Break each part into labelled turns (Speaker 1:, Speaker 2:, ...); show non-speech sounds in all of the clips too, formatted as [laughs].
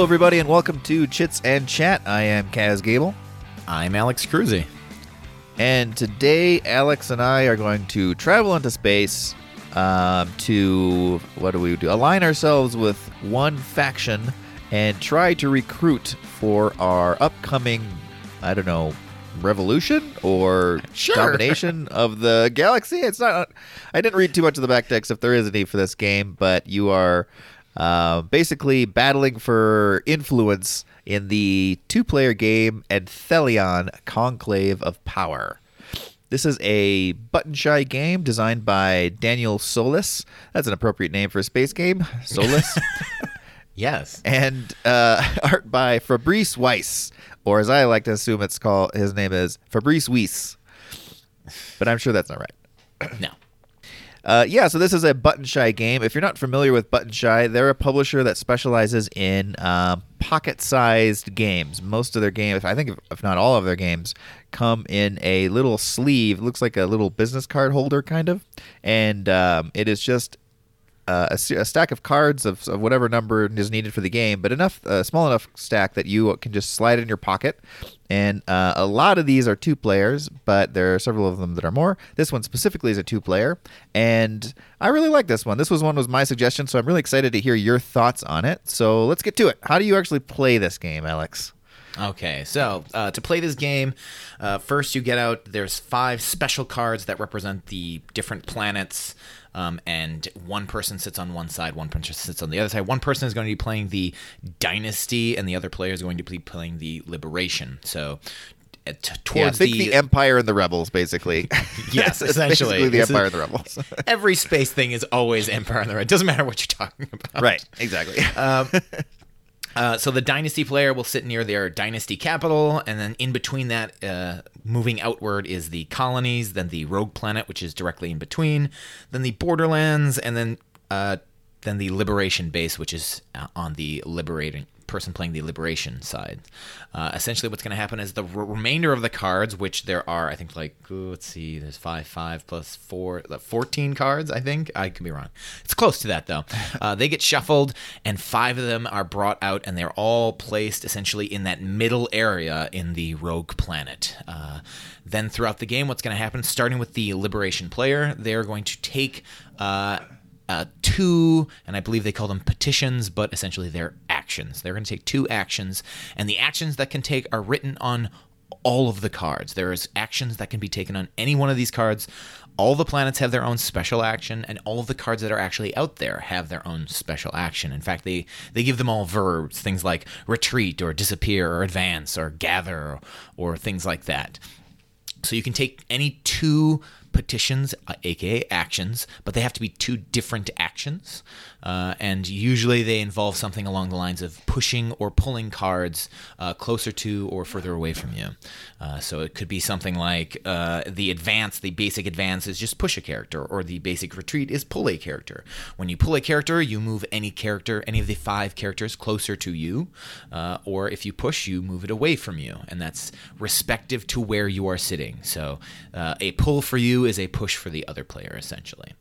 Speaker 1: Hello, everybody, and welcome to Chits and Chat. I am Kaz Gable,
Speaker 2: I'm Alex Cruzy.
Speaker 1: and today Alex and I are going to travel into space um, to what do we do? Align ourselves with one faction and try to recruit for our upcoming, I don't know, revolution or
Speaker 2: Sure.
Speaker 1: domination of the galaxy. It's not. I didn't read too much of the back text if there is any for this game, but you are uh, basically battling for influence in the two-player game Antelion Conclave of Power. This is a button shy game designed by Daniel Solis. That's an appropriate name for a space game. Solis. [laughs]
Speaker 2: Yes.
Speaker 1: and uh, [laughs] art by Fabrice Weiss, or as I like to assume it's called, his name is Fabrice Weiss. But I'm sure that's not right.
Speaker 2: No.
Speaker 1: Uh, yeah, so this is a Button Shy game. If you're not familiar with Button Shy, they're a publisher that specializes in um, pocket-sized games. Most of their games, I think, if, not all of their games, come in a little sleeve. It looks like a little business card holder, kind of, and um, it is just uh, a, a stack of cards of, of whatever number is needed for the game, but enough, uh, small enough stack that you can just slide in your pocket. And uh, a lot of these are two players, but there are several of them that are more. This one specifically is a two player, and I really like this one. This was one was my suggestion, so I'm really excited to hear your thoughts on it. So let's get to it. How do you actually play this game, Alex?
Speaker 2: Okay, so uh, to play this game, uh, first you get out. There's five special cards that represent the different planets, um, and one person sits on one side, one person sits on the other side. One person is going to be playing the Dynasty, and the other player is going to be playing the Liberation. So. uh,
Speaker 1: Yeah,
Speaker 2: towards
Speaker 1: think the, Empire and the Rebels, basically. [laughs] [laughs]
Speaker 2: Yes, essentially.
Speaker 1: basically the
Speaker 2: This is-
Speaker 1: Empire and the Rebels. [laughs]
Speaker 2: every space thing is always Empire on the Red. Doesn't matter what you're talking about.
Speaker 1: right, exactly.
Speaker 2: Uh, so the dynasty player will sit near their dynasty capital, and then in between that, uh, moving outward is the colonies, then the rogue planet, which is directly in between, then the borderlands, and then uh, then the liberation base, which is uh, on the liberating person playing the liberation side. Uh, essentially, what's going to happen is the r- remainder of the cards, which there are, I think, like ooh, let's see, there's five, five plus four, like, fourteen cards. I think I could be wrong. It's close to that though. [laughs] Uh, they get shuffled, and five of them are brought out, and they're all placed essentially in that middle area in the rogue planet. Uh, then throughout the game, what's going to happen? Starting with the liberation player, they're going to take. Uh, two, and I believe they call them petitions, but essentially they're actions. They're going to take two actions, and the actions that can take are written on all of the cards. There is actions that can be taken on any one of these cards. All the planets have their own special action, and all of the cards that are actually out there have their own special action. In fact, they they give them all verbs, things like retreat or disappear or advance or gather or, or things like that. So you can take any two petitions, uh, aka actions, but they have to be two different actions. Uh, and usually they involve something along the lines of pushing or pulling cards uh, closer to or further away from you. Uh, so it could be something like uh, the advance, the basic advance is just push a character, or the basic retreat is pull a character. When you pull a character, you move any character, any of the five characters closer to you, uh, or if you push, you move it away from you, and that's respective to where you are sitting. So uh, a pull for you is a push for the other player, essentially.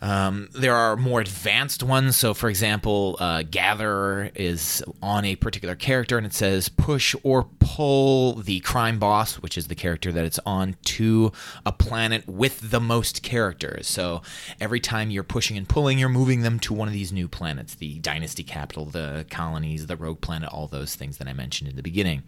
Speaker 2: Um, there are more advanced ones. So, for example, uh, Gatherer is on a particular character and it says push or pull the crime boss, which is the character that it's on, to a planet with the most characters. So, every time you're pushing and pulling, you're moving them to one of these new planets the Dynasty Capital, the colonies, the Rogue Planet, all those things that I mentioned in the beginning.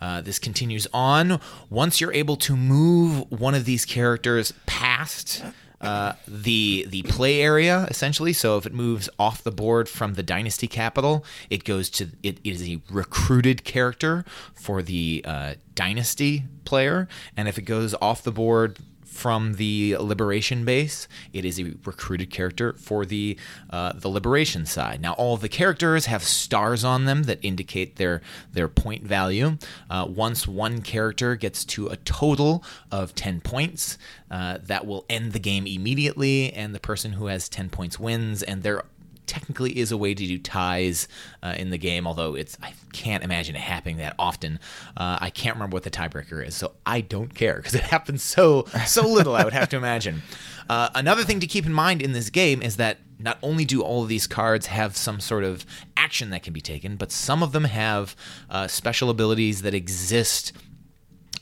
Speaker 2: Uh, this continues on. Once you're able to move one of these characters past uh, the the play area essentially. So if it moves off the board from the dynasty capital, it goes to it is a recruited character for the uh, dynasty player, and if it goes off the board from the liberation base, it is a recruited character for the uh, the liberation side. Now, all the characters have stars on them that indicate their their point value. Uh, once one character gets to a total of ten points, uh, that will end the game immediately, and the person who has ten points wins. And there technically is a way to do ties uh, in the game, although it's I can't imagine it happening that often. Uh, I can't remember what the tiebreaker is, so I don't care because it [laughs] happens so so little. I would have to imagine. Uh, another thing to keep in mind in this game is that not only do all of these cards have some sort of action that can be taken, but some of them have uh, special abilities that exist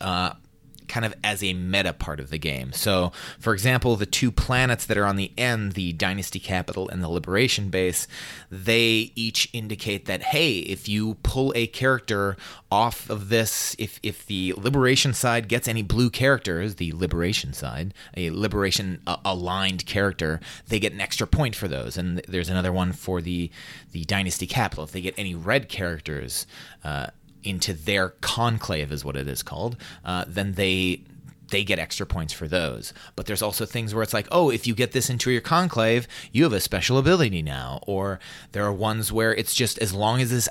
Speaker 2: uh, kind of as a meta part of the game. So, for example, the two planets that are on the end, the Dynasty Capital and the Liberation Base, they each indicate that hey, if you pull a character off of this, if if the Liberation side gets any blue characters, the Liberation side, a Liberation uh, aligned character, they get an extra point for those. And there's another one for the the Dynasty Capital. If they get any red characters, uh, into their conclave is what it is called, uh, then they they get extra points for those. But there's also things where it's like, oh, if you get this into your conclave, you have a special ability now. Or there are ones where it's just as long as this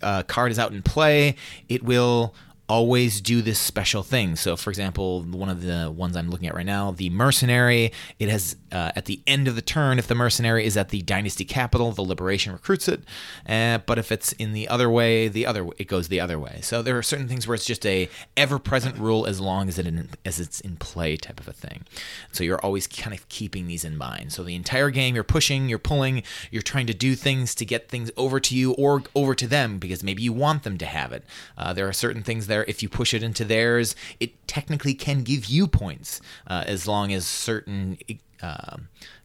Speaker 2: uh, card is out in play, it will always do this special thing. So, for example, one of the ones I'm looking at right now, the mercenary, it has uh, at the end of the turn, if the mercenary is at the dynasty capital, the liberation recruits it. Uh, but if it's in the other way, the other it goes the other way. So there are certain things where it's just a ever-present rule as long as it in, as it's in play type of a thing. So you're always kind of keeping these in mind. So the entire game, you're pushing, you're pulling, you're trying to do things to get things over to you or over to them because maybe you want them to have it. Uh, there are certain things there. If you push it into theirs, it technically can give you points uh, as long as certain uh,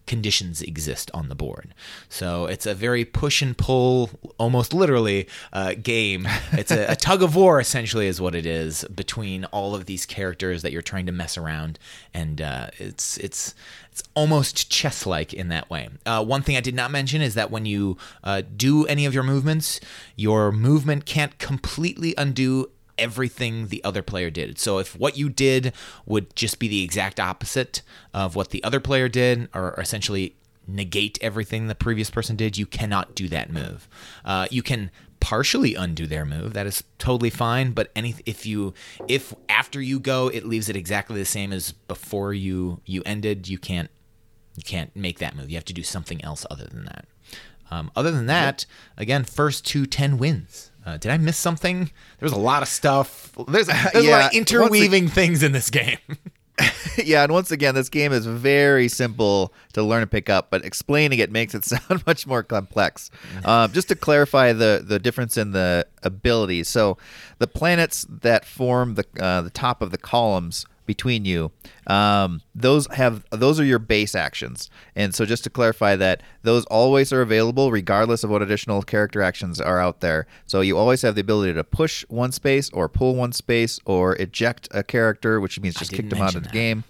Speaker 2: conditions exist on the board. So it's a very push and pull, almost literally, uh, game. [laughs] It's a, a, tug of war, essentially, is what it is between all of these characters that you're trying to mess around, and uh, it's it's it's almost chess-like in that way. Uh, one thing I did not mention is that when you uh, do any of your movements, your movement can't completely undo everything the other player did. So if what you did would just be the exact opposite of what the other player did, or essentially negate everything the previous person did, you cannot do that move. Uh, you can partially undo their move. That is totally fine but any if you if after you go it leaves it exactly the same as before you you ended you can't you can't make that move. You have to do something else other than that. Um, other than that again first to 10 wins uh, did I miss something? There's a lot of stuff. There's, [laughs] there's yeah, a lot of interweaving things in this game. [laughs] [laughs]
Speaker 1: yeah, and once again, this game is very simple to learn and pick up, but explaining it makes it sound much more complex. Um, just to clarify the the difference in the abilities, so the planets that form the uh, the top of the columns between you. Um, those have those are your base actions, and so just to clarify that those always are available regardless of what additional character actions are out there. So you always have the ability to push one space or pull one space or eject a character, which means just kick them out of the game.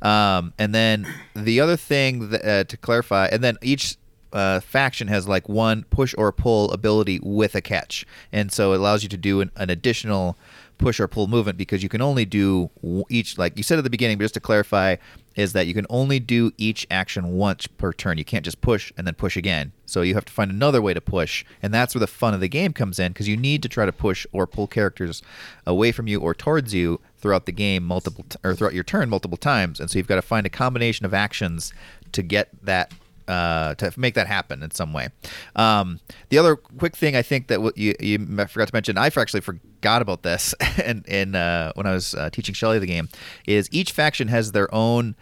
Speaker 1: Um, and then the other thing that, uh, to clarify, and then each uh, faction has like one push or pull ability with a catch, and so it allows you to do an, an additional push or pull movement because you can only do each like you said at the beginning but just to clarify is that you can only do each action once per turn. You can't just push and then push again. So you have to find another way to push and that's where the fun of the game comes in because you need to try to push or pull characters away from you or towards you throughout the game multiple t- or throughout your turn multiple times. And so you've got to find a combination of actions to get that uh, to make that happen in some way. Um, the other quick thing I think that you, you forgot to mention, I actually forgot about this, [laughs] and in uh, when I was uh, teaching Shelly the game, is each faction has their own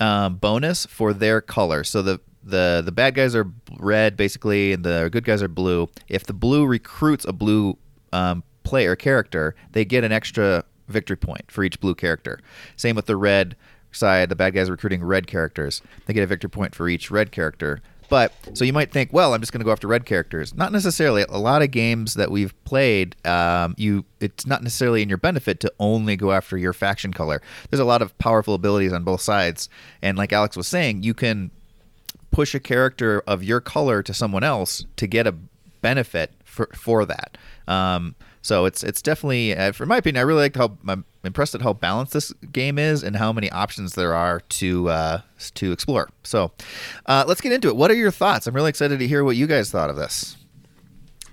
Speaker 1: um, bonus for their color. So the the the bad guys are red basically, and the good guys are blue. If the blue recruits a blue um, player character, they get an extra victory point for each blue character. Same with the red side, the bad guys recruiting red characters. They get a victory point for each red character. But so you might think, well, I'm just going to go after red characters. Not necessarily. A lot of games that we've played, um, you it's not necessarily in your benefit to only go after your faction color. There's a lot of powerful abilities on both sides, and like Alex was saying, you can push a character of your color to someone else to get a benefit for for that. Um, so it's it's definitely, uh, for my opinion, I really like how I'm impressed at how balanced this game is and how many options there are to uh, to explore. So uh, let's get into it. What are your thoughts? I'm really excited to hear what you guys thought of this.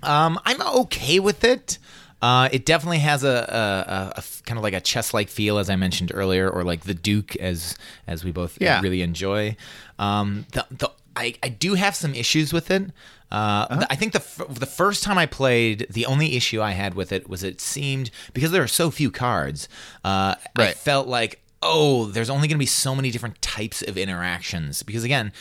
Speaker 2: Um, I'm okay with it. Uh, it definitely has a, a, a, a, kind of like a chess-like feel, as I mentioned earlier, or like the Duke, as as we both yeah. really enjoy. Um, the, the I, I do have some issues with it. Uh, uh-huh. I think the f- the first time I played, the only issue I had with it was it seemed because there are so few cards. Uh, right. I felt like oh, there's only going to be so many different types of interactions because again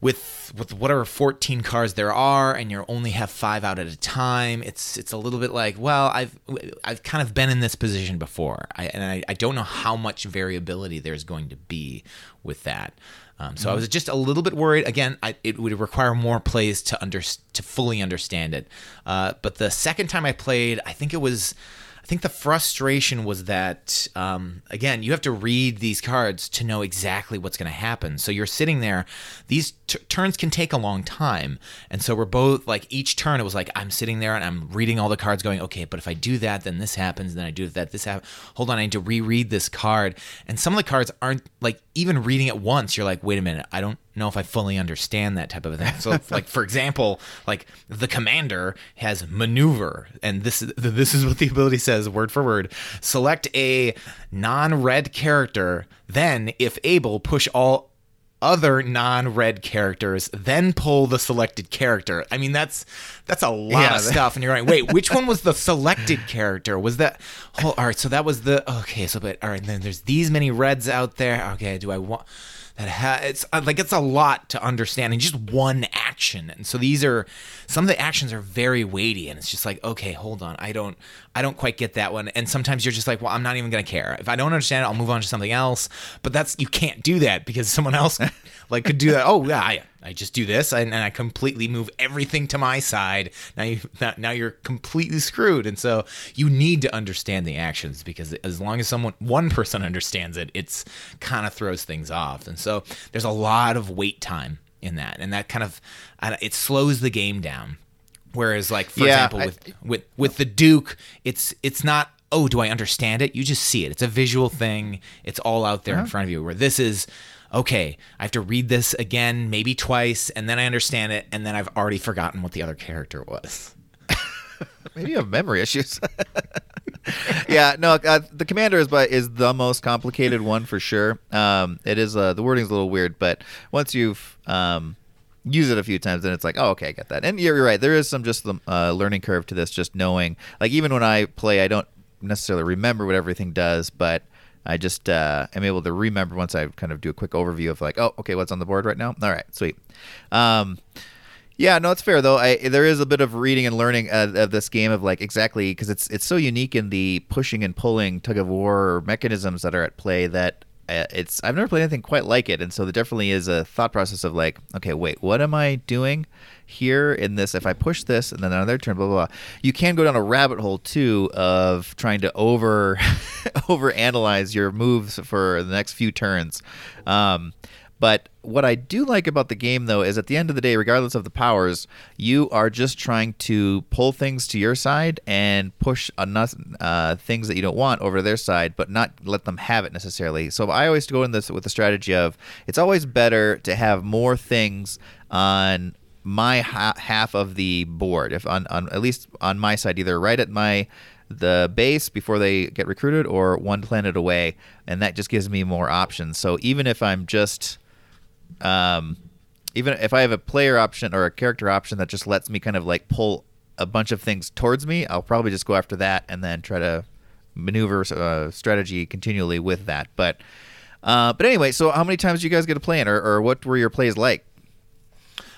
Speaker 2: with with whatever 14 cards there are and you only have 5 out at a time it's it's a little bit like well I've I've kind of been in this position before I, and I, I don't know how much variability there's going to be with that um, so I was just a little bit worried. Again, I, it would require more plays to under to fully understand it. Uh, but the second time I played, I think it was I think the frustration was that, um, again, you have to read these cards to know exactly what's going to happen. So you're sitting there. These t- turns can take a long time. And so we're both like, each turn, it was like, I'm sitting there and I'm reading all the cards going, okay, but if I do that, then this happens. Then I do that, this happens. Hold on, I need to reread this card. And some of the cards aren't like, even reading it once, you're like, wait a minute, I don't know if I fully understand that type of thing. So, [laughs] like for example, like the commander has maneuver, and this [laughs] this is what the ability says word for word. Select a non-red character, then, if able, push all other non-red characters, then pull the selected character. I mean, that's that's a lot yeah, of [laughs] stuff. And you're like, wait, which one was the selected character? Was that? Oh, all right. So that was the okay. So, but all right. Then there's these many reds out there. Okay. Do I want? That ha- it's uh, like it's a lot to understand in just one action. And so these are some of the actions are very weighty and it's just like okay hold on i don't i don't quite get that one. And sometimes you're just like well i'm not even gonna care. If i don't understand it i'll move on to something else. But that's you can't do that because someone else [laughs] like could do that. Oh yeah I, I just do this and, and, I completely move everything to my side. Now you now you're completely screwed. And so you need to understand the actions because as long as someone one person understands it, it's kind of throws things off. And so there's a lot of wait time in that, and that kind of it slows the game down. Whereas, like for yeah, example, with I, with with the Duke, it's it's not oh, do I understand it? You just see it. It's a visual thing. It's all out there uh-huh. in front of you. Where this is okay, I have to read this again, maybe twice, and then I understand it, and then I've already forgotten what the other character was. [laughs]
Speaker 1: maybe you have memory issues. [laughs] yeah, no, uh, the commander is but is the most complicated one for sure. Um, it is uh, the wording's a little weird, but once you've um, used it a few times, then it's like, oh, okay, I get that. And you're, you're right. There is some just the uh, learning curve to this. Just knowing, like, even when I play, I don't necessarily remember what everything does, but I just uh, am able to remember once I kind of do a quick overview of like, oh, okay, what's on the board right now? All right, sweet. Um, yeah, no, it's fair though. I there is a bit of reading and learning uh, of this game of like exactly because it's it's so unique in the pushing and pulling tug of war mechanisms that are at play that it's I've never played anything quite like it, and so there definitely is a thought process of like, okay, wait, what am I doing? here in this if I push this and then another turn, blah blah blah. You can go down a rabbit hole too of trying to over [laughs] over analyze your moves for the next few turns. Um, but what I do like about the game, though, is at the end of the day, regardless of the powers, you are just trying to pull things to your side and push enough uh, things that you don't want over to their side, but not let them have it necessarily. So I always go in this with the strategy of it's always better to have more things on my ha- half of the board. If on, on at least on my side, either right at my the base before they get recruited or one planet away, and that just gives me more options. So even if I'm just um, even if I have a player option or a character option that just lets me kind of like pull a bunch of things towards me, I'll probably just go after that and then try to maneuver uh, strategy continually with that. But uh, but anyway, so how many times did you guys get to play in, or, or what were your plays like?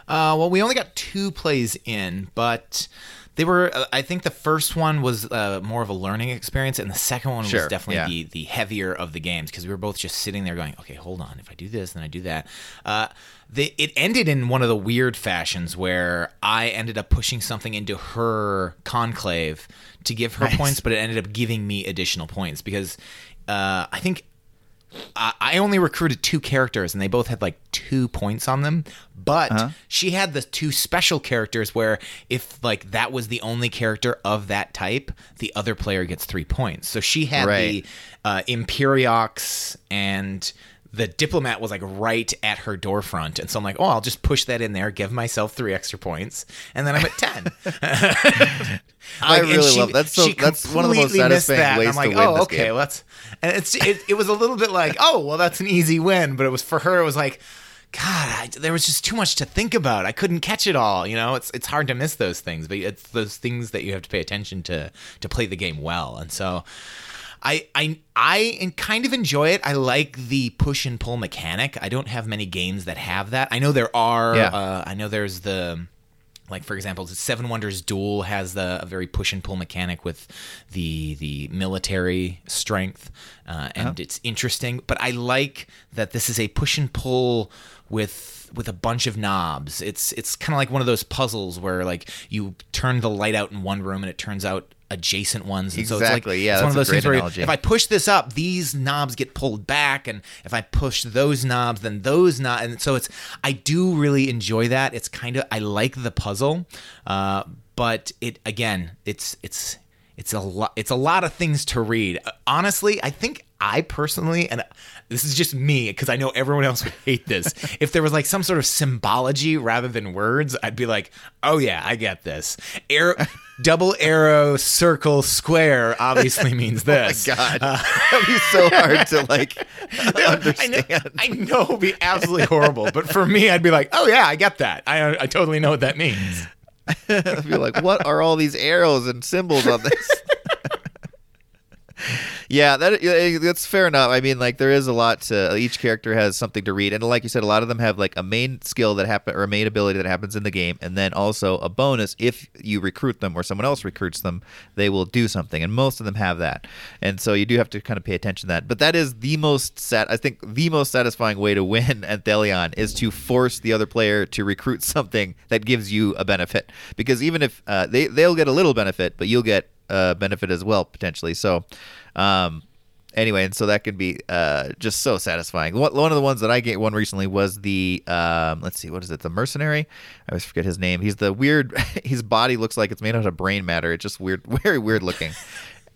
Speaker 2: Uh, well, we only got two plays in, but they were. Uh, I think the first one was uh, more of a learning experience, and the second one
Speaker 1: sure,
Speaker 2: was definitely
Speaker 1: yeah.
Speaker 2: the the heavier of the games because we were both just sitting there going, "Okay, hold on. If I do this, then I do that." Uh, the, it ended in one of the weird fashions where I ended up pushing something into her conclave to give her nice. points, but it ended up giving me additional points because uh, I think I only recruited two characters and they both had like two points on them. But uh-huh. she had the two special characters where if like that was the only character of that type, the other player gets three points. So she had right. the uh, Imperiox and the diplomat was like right at her door front and so i'm like oh i'll just push that in there give myself three extra points and then i'm at 10 [laughs] [laughs]
Speaker 1: like, i really she, love that's so that's one of the most satisfying ways i'm like oh okay
Speaker 2: game. let's [laughs] and it's it, it was a little bit like oh well that's an easy win but it was for her it was like God, I, there was just too much to think about. I couldn't catch it all. You know, it's it's hard to miss those things, but it's those things that you have to pay attention to to play the game well. And so, I I I kind of enjoy it. I like the push and pull mechanic. I don't have many games that have that. I know there are.
Speaker 1: Yeah.
Speaker 2: Uh, I know there's the like for example, Seven Wonders Duel has the a very push and pull mechanic with the the military strength, uh, and it's interesting. But I like that this is a push and pull with with a bunch of knobs. It's it's kind of like one of those puzzles where like you turn the light out in one room and it turns out adjacent ones. And so it's like
Speaker 1: Exactly, yeah,
Speaker 2: it's one of those things
Speaker 1: great
Speaker 2: where if I push this up, these knobs get pulled back, and if I push those knobs, then those knobs, and so it's. I do really enjoy that. It's kind of I like the puzzle, uh, but it again, it's it's it's a lot. It's a lot of things to read. Uh, Honestly, I think I personally, and this is just me because I know everyone else would hate this. [laughs] if there was like some sort of symbology rather than words, I'd be like, oh yeah, I get this. Arrow, double arrow, circle, square obviously means [laughs] this.
Speaker 1: God, [laughs] that'd be so hard to like
Speaker 2: I know,
Speaker 1: understand.
Speaker 2: I know it'd be absolutely horrible, but for me, I'd be like, oh yeah, I get that. I I totally know what that means.
Speaker 1: I'd [laughs] be like, what are all these arrows and symbols on this? [laughs] yeah, that that's fair enough. I mean, like there is a lot to each character has something to read, and like you said, a lot of them have like a main skill that happen or a main ability that happens in the game, and then also a bonus if you recruit them or someone else recruits them, they will do something, and most of them have that, and so you do have to kind of pay attention to that. But that is the most sat. I think the most satisfying way to win [laughs] at Antelion is to force the other player to recruit something that gives you a benefit, because even if uh, they they'll get a little benefit, but you'll get uh, benefit as well potentially. So, um, anyway, and so that can be uh, just so satisfying. One, one of the ones that I get one recently was the um, let's see, what is it? The mercenary. I always forget his name. He's the weird. [laughs] His body looks like it's made out of brain matter. It's just weird, [laughs] very weird looking.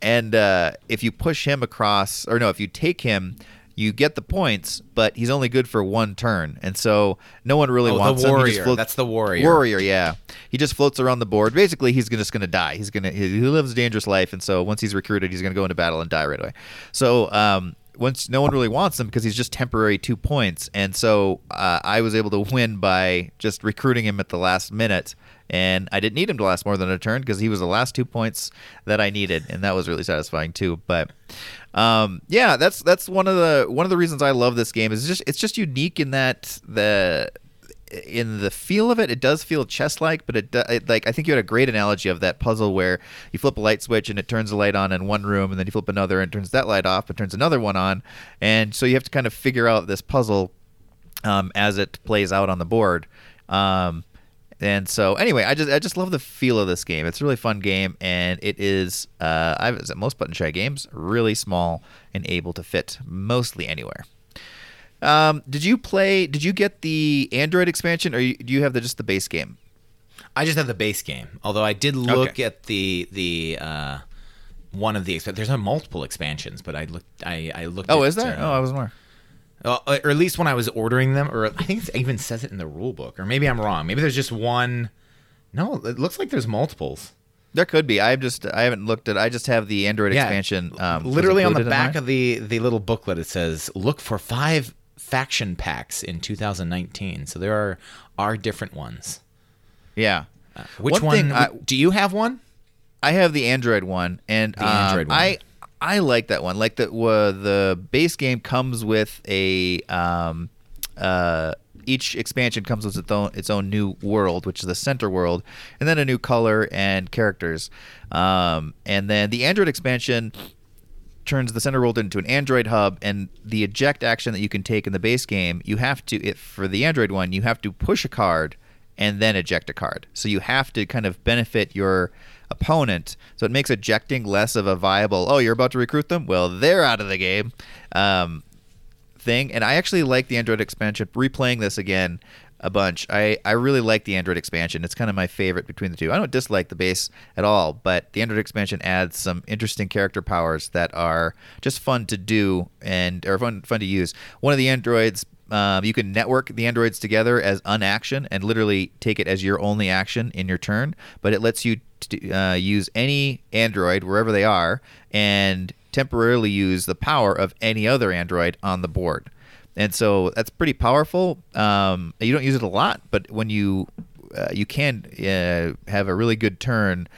Speaker 1: and uh, if you push him across, or no, if you take him. You get the points, but he's only good for one turn, and so no one really
Speaker 2: Oh, the
Speaker 1: wants him. He just
Speaker 2: warrior.
Speaker 1: floats-
Speaker 2: That's the warrior.
Speaker 1: Warrior, yeah. He just floats around the board. Basically, he's just going to die. He's going to he, he lives a dangerous life, and so once he's recruited, he's going to go into battle and die right away. So um, once no one really wants him because he's just temporary two points, and so uh, I was able to win by just recruiting him at the last minute. And I didn't need him to last more than a turn because he was the last two points that I needed, and that was really satisfying too. But um, yeah, that's that's one of the one of the reasons I love this game is just it's just unique in that the in the feel of it, it does feel chess-like, but it, it like I think you had a great analogy of that puzzle where you flip a light switch and it turns the light on in one room, and then you flip another and turns that light off, but turns another one on, and so you have to kind of figure out this puzzle um, as it plays out on the board. Um, and so anyway, I just I just love the feel of this game. It's a really fun game, and it is uh, at most button shy games really small and able to fit mostly anywhere. Um, did you play? Did you get the Android expansion, or you, do you have the just the base game?
Speaker 2: I just have the base game. Although I did look
Speaker 1: Okay.
Speaker 2: at the the uh, one of the there's no multiple expansions, but I looked I I looked.
Speaker 1: Oh,
Speaker 2: at,
Speaker 1: is there?
Speaker 2: uh,
Speaker 1: oh, I was more.
Speaker 2: Uh, or at least when I was ordering them, or I think it even says it in the rule book, or maybe I'm wrong. Maybe there's just one. No, it looks like there's multiples.
Speaker 1: There could be. I've just I haven't looked at. I just have the Android
Speaker 2: Yeah,
Speaker 1: expansion. Um,
Speaker 2: Literally on the back of the the little booklet, it says look for five faction packs in 2019. So there are are different ones.
Speaker 1: yeah.
Speaker 2: Which
Speaker 1: One
Speaker 2: one?
Speaker 1: I-
Speaker 2: do you have one?
Speaker 1: I have the Android one, and
Speaker 2: The
Speaker 1: um,
Speaker 2: Android one.
Speaker 1: I I like that one. Like the uh, the base game comes with a um uh each expansion comes with its own its own new world, which is the center world, and then a new color and characters. Um, and then the Android expansion turns the center world into an Android hub, and the eject action that you can take in the base game, you have to it for the Android one, you have to push a card and then eject a card. So you have to kind of benefit your opponent. So it makes ejecting less of a viable. Oh, you're about to recruit them? Well, they're out of the game. Um, thing. And I actually like the Android expansion. Replaying this again a bunch, I, I really like the Android expansion. It's kind of my favorite between the two. I don't dislike the base at all, but the Android expansion adds some interesting character powers that are just fun to do and are fun fun to use. One of the androids. Um, you can network the androids together as unaction and literally take it as your only action in your turn, but it lets you t- uh, use any android wherever they are and temporarily use the power of any other android on the board. And so that's pretty powerful. Um, you don't use it a lot, but when you uh, you can uh, have a really good turn,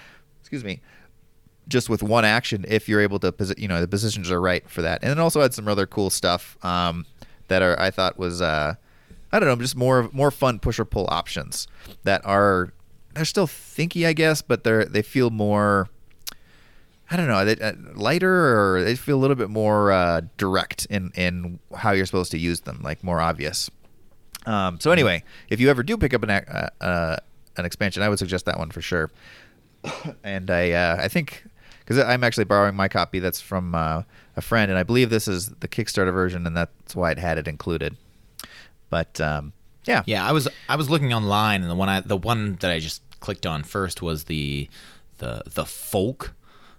Speaker 1: excuse me, just with one action if you're able to posi- you know the positions are right for that and it also had some other cool stuff um, that are i thought was uh, i don't know just more more fun push or pull options that are they're still thinky i guess but they're they feel more I don't know, they, uh, lighter or they feel a little bit more uh, direct in in how you're supposed to use them, like more obvious. Um, so anyway, if you ever do pick up an uh, uh, an expansion, I would suggest that one for sure. [coughs] and I uh, I think because I'm actually borrowing my copy that's from uh, a friend, and I believe this is the Kickstarter version, and that's why it had it included. But um, yeah,
Speaker 2: Yeah, I was I was looking online, and the one I the one that I just clicked on first was the the the folk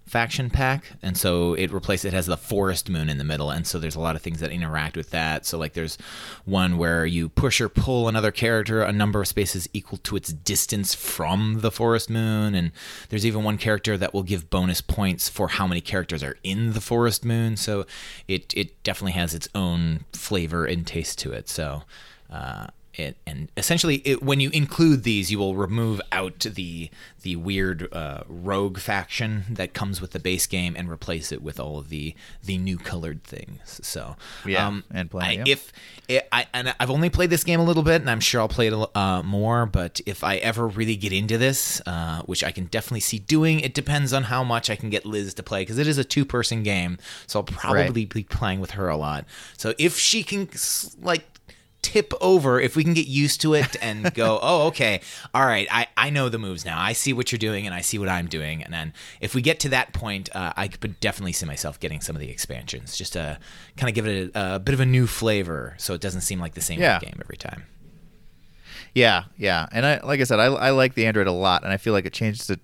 Speaker 2: faction pack, and so it replaces it has the forest moon in the middle, and so there's a lot of things that interact with that. So like there's one where you push or pull another character a number of spaces equal to its distance from the forest moon, and there's even one character that will give bonus points for how many characters are in the forest moon. So it it definitely has its own flavor and taste to it. So. Uh, it, and essentially, it, when you include these, you will remove out the the weird uh, rogue faction that comes with the base game and replace it with all of the the new colored things. So
Speaker 1: Yeah, and
Speaker 2: I,
Speaker 1: yeah.
Speaker 2: if it, I and I've only played this game a little bit, and I'm sure I'll play it uh, more. But if I ever really get into this, uh, which I can definitely see doing, it depends on how much I can get Liz to play because it is a two person game. So I'll probably be playing with her a lot. So if she can like tip over if we can get used to it and go [laughs] oh okay all right I, I know the moves now i see what you're doing and i see what i'm doing and then if we get to that point uh, i could definitely see myself getting some of the expansions just to kind of give it a, a bit of a new flavor so it doesn't seem like the same
Speaker 1: Yeah.
Speaker 2: game every time
Speaker 1: Yeah, yeah, and I like I said, I, I like the Android a lot, and I feel like it changed it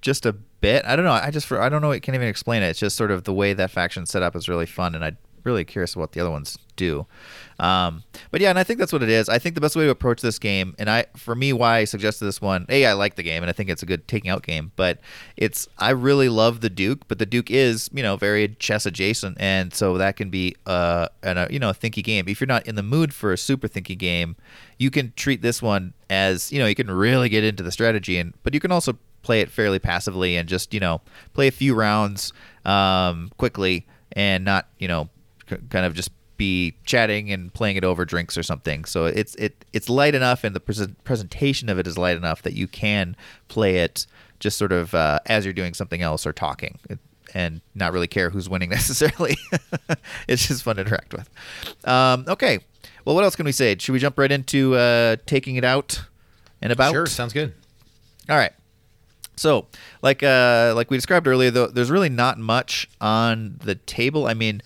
Speaker 1: just a bit. I don't know. I just for I don't know. I can't even explain it. It's just sort of the way that faction set up is really fun, and I'm really curious what the other ones do. Um, but yeah, and I think that's what it is. I think the best way to approach this game, and I for me, why I suggested this one. A, I like the game, and I think it's a good taking out game. But it's I really love the Duke, but the Duke is you know very chess adjacent, and so that can be uh an, a you know a thinky game. If you're not in the mood for a super thinky game, you can treat this one as you know you can really get into the strategy, and but you can also play it fairly passively and just you know play a few rounds um, quickly and not you know kind of just be chatting and playing it over drinks or something. So it's it it's light enough, and the pres- presentation of it is light enough that you can play it just sort of uh, as you're doing something else or talking. It, and not really care who's winning [laughs] necessarily. [laughs] it's just fun to interact with. Um, okay, well, what else can we say? Should we jump right into uh, taking it out and about?
Speaker 2: sure sounds good
Speaker 1: All right. So, like uh, like we described earlier, though, there's really not much on the table. I mean,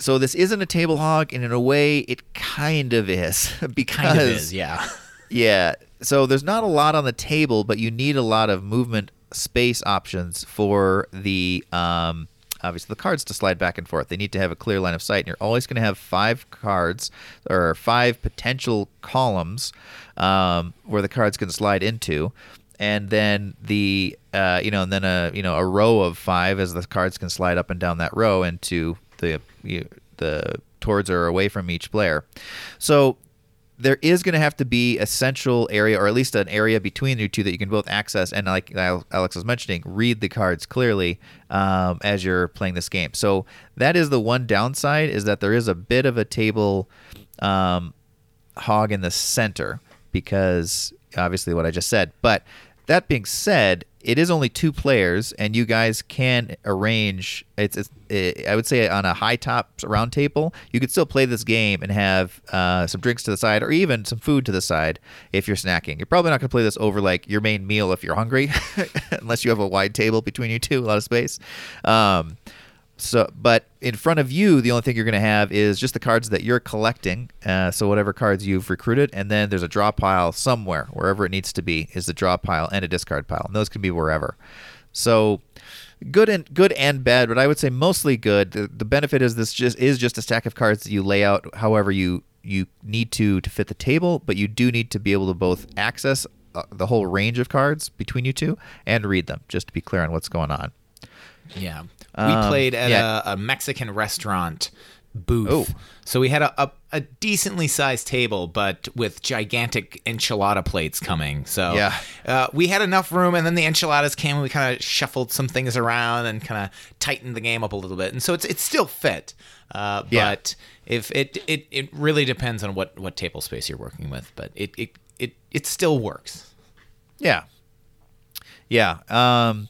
Speaker 1: so this isn't a table hog, and in a way, it kind of is because [laughs]
Speaker 2: kind of is yeah [laughs]
Speaker 1: yeah. So there's not a lot on the table, but you need a lot of movement space options for the um, obviously the cards to slide back and forth. They need to have a clear line of sight, and you're always going to have five cards or five potential columns um, where the cards can slide into. And then the uh, you know, and then a you know a row of five as the cards can slide up and down that row into the you, the towards or away from each player. So there is going to have to be a central area, or at least an area between you two that you can both access. And like Alex was mentioning, read the cards clearly um, as you're playing this game. So that is the one downside is that there is a bit of a table um, hog in the center because obviously what I just said. But that being said, it is only two players, and you guys can arrange. It's, it's eh, I would say on a high top round table, you could still play this game and have uh, some drinks to the side, or even some food to the side if you're snacking. You're probably not going to play this over like your main meal if you're hungry, [laughs] unless you have a wide table between you two, a lot of space. Um, so, but in front of you, the only thing you're going to have is just the cards that you're collecting. Uh, so, whatever cards you've recruited, and then there's a draw pile somewhere, wherever it needs to be, is the draw pile and a discard pile, and those can be wherever. So, good and good and bad, but I would say mostly good. The, the benefit is this just is just a stack of cards that you lay out however you you need to to fit the table, but you do need to be able to both access uh, the whole range of cards between you two and read them, just to be clear on what's going on.
Speaker 2: Yeah. We
Speaker 1: Um,
Speaker 2: played at
Speaker 1: yeah.
Speaker 2: a, a Mexican restaurant booth.
Speaker 1: Oh.
Speaker 2: So we had a, a, a decently sized table, but with gigantic enchilada plates coming. So
Speaker 1: Yeah.
Speaker 2: uh, we had enough room, and then the enchiladas came, and we kind of shuffled some things around and kind of tightened the game up a little bit. And so it's it's still fit, uh,
Speaker 1: Yeah.
Speaker 2: but if it, it it really depends on what what table space you're working with, but it it it, it still works.
Speaker 1: Yeah. Yeah. Um,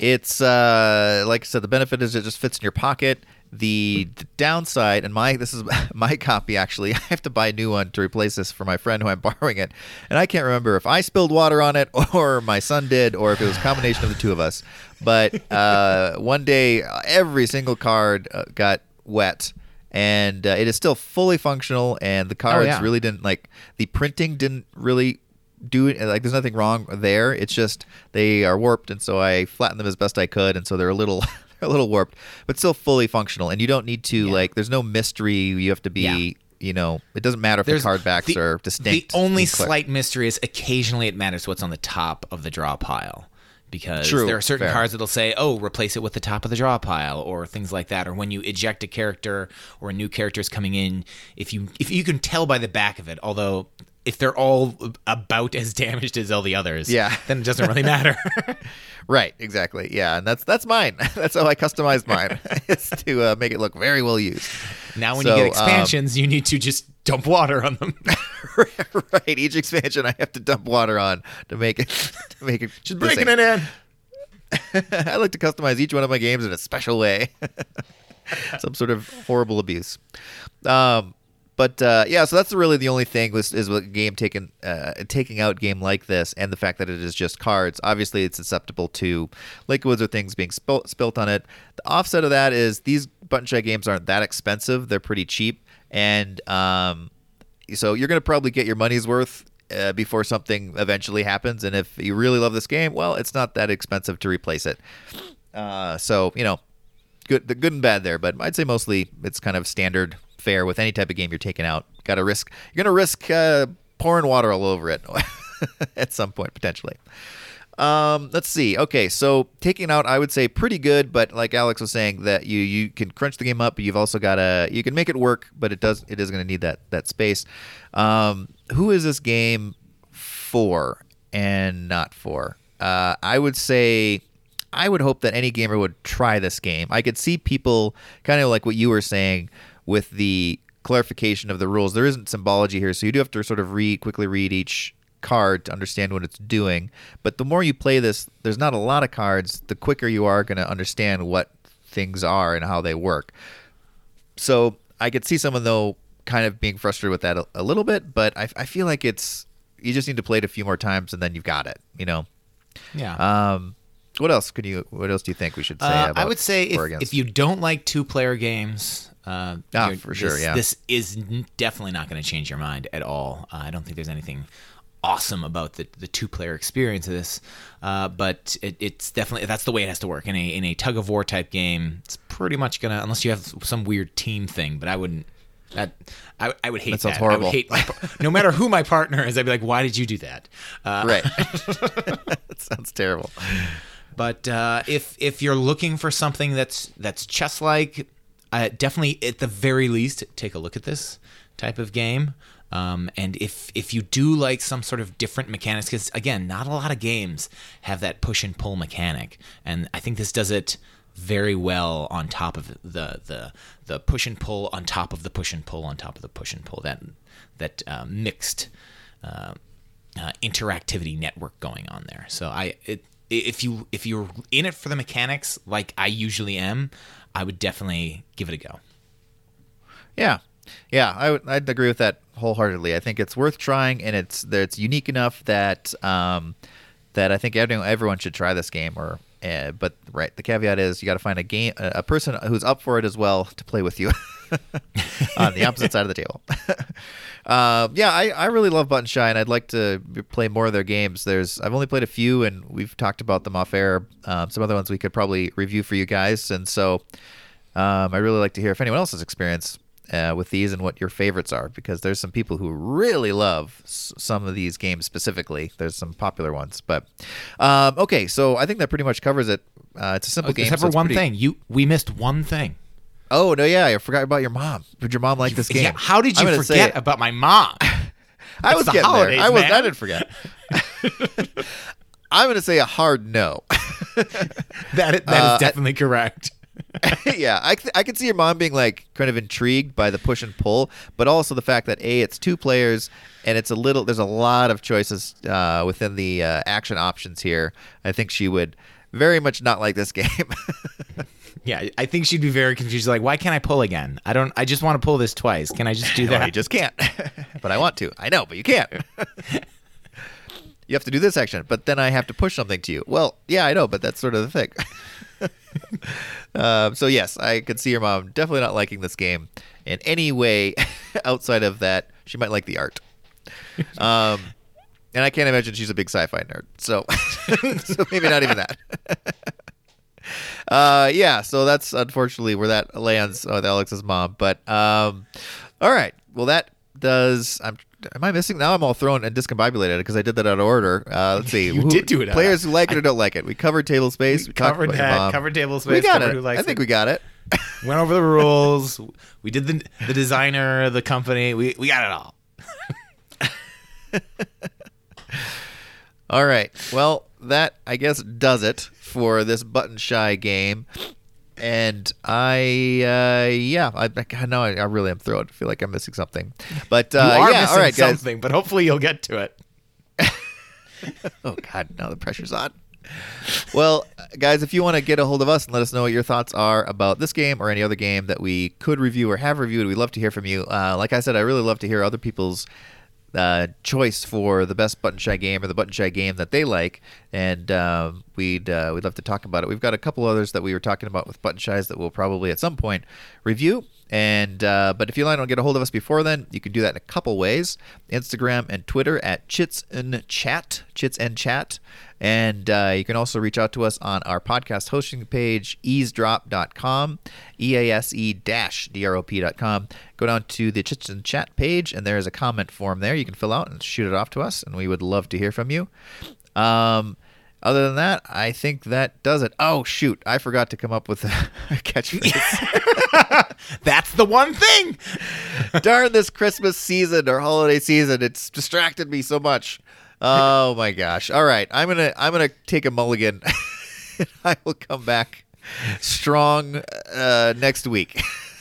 Speaker 1: it's uh, like I said, the benefit is it just fits in your pocket. The, the downside, and my this is [laughs] my copy actually. [laughs] I have to buy a new one to replace this for my friend who I'm [laughs] borrowing it, and I can't remember if I spilled water on it or my son did, or if it was a combination of the two of us. But uh, one day, every single card uh, got wet, and uh, it is still fully functional, and the cards
Speaker 2: yeah.
Speaker 1: really didn't like the printing didn't really do it like there's nothing wrong there it's just they are warped and so i flattened them as best i could and so they're a little [laughs] they're a little warped but still fully functional and you don't need to like there's no mystery you have to be
Speaker 2: Yeah.
Speaker 1: you know it doesn't matter if the card backs
Speaker 2: the,
Speaker 1: are distinct
Speaker 2: The only slight mystery is occasionally it matters what's on the top of the draw pile. Because
Speaker 1: True,
Speaker 2: there are certain
Speaker 1: fair.
Speaker 2: cards that'll say, "Oh, replace it with the top of the draw pile," or things like that. Or when you eject a character or a new character is coming in, if you if you can tell by the back of it, although if they're all about as [laughs] damaged as all the others,
Speaker 1: Yeah.
Speaker 2: then it doesn't really matter. [laughs] [laughs]
Speaker 1: right exactly yeah and that's that's mine that's how i customized mine is to uh, make it look very well used
Speaker 2: now, when
Speaker 1: So,
Speaker 2: you get
Speaker 1: um,
Speaker 2: expansions, you need to just dump water on them.
Speaker 1: right each expansion i have to dump water on to make it to make it
Speaker 2: just breaking
Speaker 1: same.
Speaker 2: it in.
Speaker 1: I like to customize each one of my games in a special way. Some sort of horrible abuse. Um, but uh, yeah, so that's really the only thing was is a game taking uh, taking out game like this, and the fact that it is just cards. Obviously, it's susceptible to liquids or things being spilt spilt on it. The offset of that is these button shy games aren't that expensive; they're pretty cheap, and um, so you're going to probably get your money's worth uh, before something eventually happens. And if you really love this game, well, it's not that expensive to replace it. Uh, so you know, good the good and bad there, but I'd say mostly it's kind of standard fare with any type of game you're taking out. Got to risk you're gonna risk uh, pouring water all over it [laughs] at some point potentially. Um, let's see. Okay, so taking out, I would say pretty good, but like Alex was saying, that you you can crunch the game up. But you've also got to you can make it work, but it does it is going to need that that space. Um, who is this game for and not for? Uh, I would say I would hope that any gamer would try this game. I could see people kind of like what you were saying with the clarification of the rules. There isn't symbology here, so you do have to sort of read quickly read each card to understand what it's doing. But the more you play this, there's not a lot of cards. The quicker you are going to understand what things are and how they work. So I could see someone though kind of being frustrated with that a, a little bit, but I, I feel like it's you just need to play it a few more times and then you've got it. You know.
Speaker 2: Yeah.
Speaker 1: Um, what else could you? What else do you think we should say?
Speaker 2: Uh,
Speaker 1: about
Speaker 2: I would say if, if you don't like two player games, uh,
Speaker 1: Ah, for sure,
Speaker 2: this,
Speaker 1: yeah.
Speaker 2: this is definitely not going to change your mind at all. Uh, I don't think there's anything awesome about the, the two player experience of this, uh, but it, it's definitely that's the way it has to work in a in a tug of war type game. It's pretty much gonna unless you have some weird team thing, but I wouldn't. That I, I would hate
Speaker 1: That sounds
Speaker 2: I
Speaker 1: horrible.
Speaker 2: would hate my, no matter who my partner is. I'd be like, why did you do that? Uh,
Speaker 1: right. [laughs] [laughs] that sounds terrible.
Speaker 2: But uh, if if you're looking for something that's that's chess like, uh, definitely at the very least take a look at this type of game. Um, and if if you do like some sort of different mechanics, because again, not a lot of games have that push and pull mechanic, and I think this does it very well on top of the the the push and pull on top of the push and pull on top of the push and pull that that uh, mixed uh, uh, interactivity network going on there. So I it, if you if you're in it for the mechanics like I usually am, I would definitely give it a go.
Speaker 1: Yeah, yeah, I would, I'd agree with that wholeheartedly. I think it's worth trying, and it's it's unique enough that um, that I think everyone everyone should try this game. Or, uh, but right, the caveat is you got to find a game a a person who's up for it as well to play with you [laughs] on the opposite side of the table. [laughs] Um, yeah, I, I really love Button Shy, and I'd like to play more of their games. There's I've only played a few, and we've talked about them off air. Um, some other ones we could probably review for you guys, and so um, I really like to hear if anyone else has experience uh, with these and what your favorites are, because there's some people who really love s- some of these games specifically. There's some popular ones, but um, okay, so I think that pretty much covers it. Uh, it's a simple game,
Speaker 2: Except
Speaker 1: so
Speaker 2: for one
Speaker 1: pretty-
Speaker 2: thing, you we missed one thing.
Speaker 1: Oh no, yeah, I forgot about your mom. Did your mom like this game?
Speaker 2: Yeah, how did you forget about my mom? [laughs]
Speaker 1: I was
Speaker 2: the
Speaker 1: getting
Speaker 2: holidays,
Speaker 1: there. I was.
Speaker 2: man.
Speaker 1: I didn't forget. [laughs] I'm going to say a hard no.
Speaker 2: That is, that is
Speaker 1: Uh,
Speaker 2: definitely correct. [laughs]
Speaker 1: yeah, I, th- I could see your mom being like kind of intrigued by the push and pull, but also the fact that a it's two players and it's a little. There's a lot of choices uh, within the uh, action options here. I think she would very much not like this [laughs] game. [laughs]
Speaker 2: Yeah, I think she'd be very confused. Like, why can't I pull again? I don't. I just want to pull this twice. Can I just do
Speaker 1: No,
Speaker 2: that?
Speaker 1: you just can't. but I want to. I know, but you can't. You have to do this action, but then I have to push something to you. Well, yeah, I know, but that's sort of the thing. [laughs] um, so yes, I could see your mom definitely not liking this game in any way [laughs] outside of that. She might like the art. Um, and I can't imagine she's a big sci-fi nerd. So, [laughs] so maybe not even that. uh, yeah. So that's unfortunately where that lands with Alex's mom. But um, all right. Well, that does. I'm. Am I missing? Now I'm all thrown and discombobulated because I did that out of order. Uh, let's [laughs] see.
Speaker 2: You did do it
Speaker 1: Players who like it or don't like it. We covered table space. We, talked
Speaker 2: covered that, covered table
Speaker 1: We got it.
Speaker 2: who
Speaker 1: I think
Speaker 2: it.
Speaker 1: we got it. [laughs]
Speaker 2: Went over the rules. We did the the designer, the company. We we got it all. [laughs]
Speaker 1: All right. Well, that I guess does it for this button shy game. And I, uh, yeah, I, I know I, I really am thrilled. I feel like I'm missing something, but uh,
Speaker 2: You are
Speaker 1: yeah,
Speaker 2: missing
Speaker 1: all right, guys.
Speaker 2: something, but hopefully you'll get to it. [laughs]
Speaker 1: Oh God, now the pressure's on. Well, guys, if you want to get a hold of us and let us know what your thoughts are about this game or any other game that we could review or have reviewed, we'd love to hear from you. Uh, like I said, I really love to hear other people's uh, choice for the best button shy game or the button shy game that they like, and um, we'd uh, we'd love to talk about it. We've got a couple others that we were talking about with button shies that we'll probably at some point review. And uh, but if you to get a hold of us before then, you can do that in a couple ways: Instagram and Twitter at Chits and Chat, Chits and Chat, and uh, you can also reach out to us on our podcast hosting page, eavesdrop.com, e a s e dash d r o p.com. Go down to the Chits and Chat page, and there is a comment form there you can fill out and shoot it off to us, and we would love to hear from you. Um, other than that, I think that does it. Oh shoot, I forgot to come up with a [laughs] catchphrase. [laughs]
Speaker 2: That's the one thing. [laughs]
Speaker 1: Darn this Christmas season or holiday season, it's distracted me so much. Oh my gosh. All right, I'm going to I'm going to take a mulligan. I will come back strong uh, next week.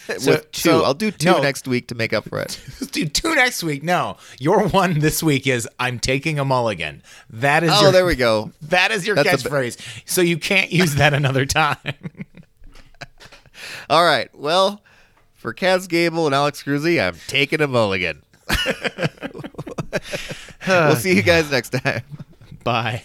Speaker 1: [laughs]
Speaker 2: So-
Speaker 1: With two.
Speaker 2: so-
Speaker 1: I'll do two
Speaker 2: no.
Speaker 1: next week to make up for it. [laughs]
Speaker 2: Do two next week. No, your one this week is I'm taking a mulligan. That is
Speaker 1: Oh,
Speaker 2: your,
Speaker 1: there we go. [laughs]
Speaker 2: That is your
Speaker 1: That's
Speaker 2: catchphrase. so you can't use that another time.
Speaker 1: All right. Well, for Kaz Gable and Alex Cruzy, I'm taking a mulligan. we'll see you guys next time.
Speaker 2: Bye.